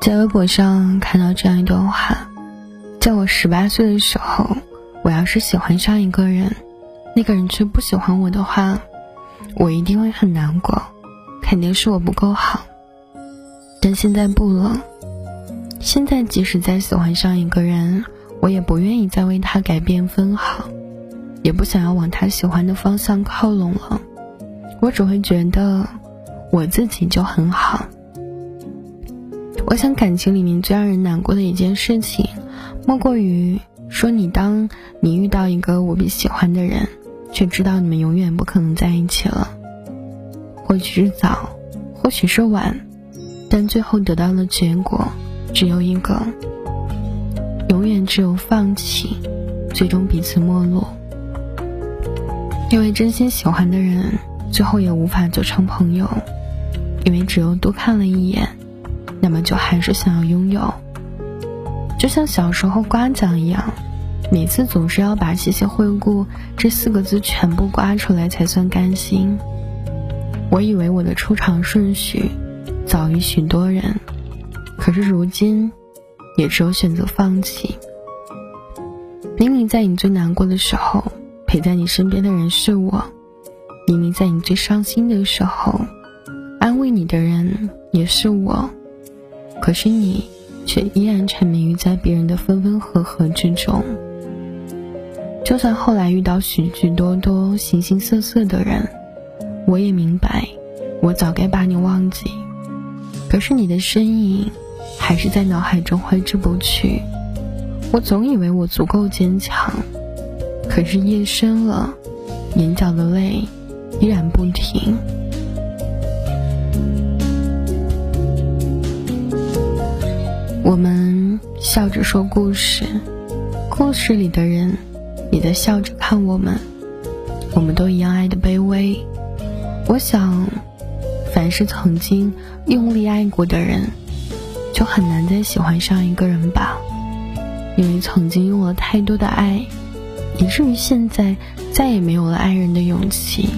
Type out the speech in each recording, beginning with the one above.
在微博上看到这样一段话，在我十八岁的时候，我要是喜欢上一个人，那个人却不喜欢我的话，我一定会很难过，肯定是我不够好。但现在不了，现在即使再喜欢上一个人，我也不愿意再为他改变分毫，也不想要往他喜欢的方向靠拢了。我只会觉得我自己就很好。我想感情里面最让人难过的一件事情，莫过于说你当你遇到一个无比喜欢的人，却知道你们永远不可能在一起了。或许是早，或许是晚，但最后得到的结果只有一个，永远只有放弃，最终彼此陌路。因为真心喜欢的人，最后也无法做成朋友，因为只有多看了一眼。那么就还是想要拥有，就像小时候刮奖一样，每次总是要把“谢谢惠顾”这四个字全部刮出来才算甘心。我以为我的出场顺序早于许多人，可是如今，也只有选择放弃。明明在你最难过的时候，陪在你身边的人是我；明明在你最伤心的时候，安慰你的人也是我。可是你，却依然沉迷于在别人的分分合合之中。就算后来遇到许许多多形形色色的人，我也明白，我早该把你忘记。可是你的身影，还是在脑海中挥之不去。我总以为我足够坚强，可是夜深了，眼角的泪依然不停。我们笑着说故事，故事里的人也在笑着看我们。我们都一样爱的卑微。我想，凡是曾经用力爱过的人，就很难再喜欢上一个人吧。因为曾经用了太多的爱，以至于现在再也没有了爱人的勇气。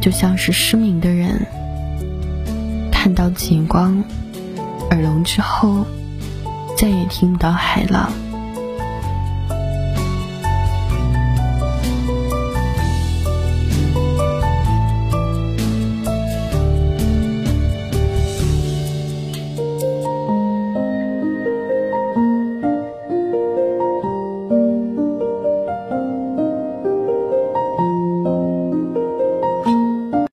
就像是失明的人，看到极光。耳聋之后，再也听不到海浪。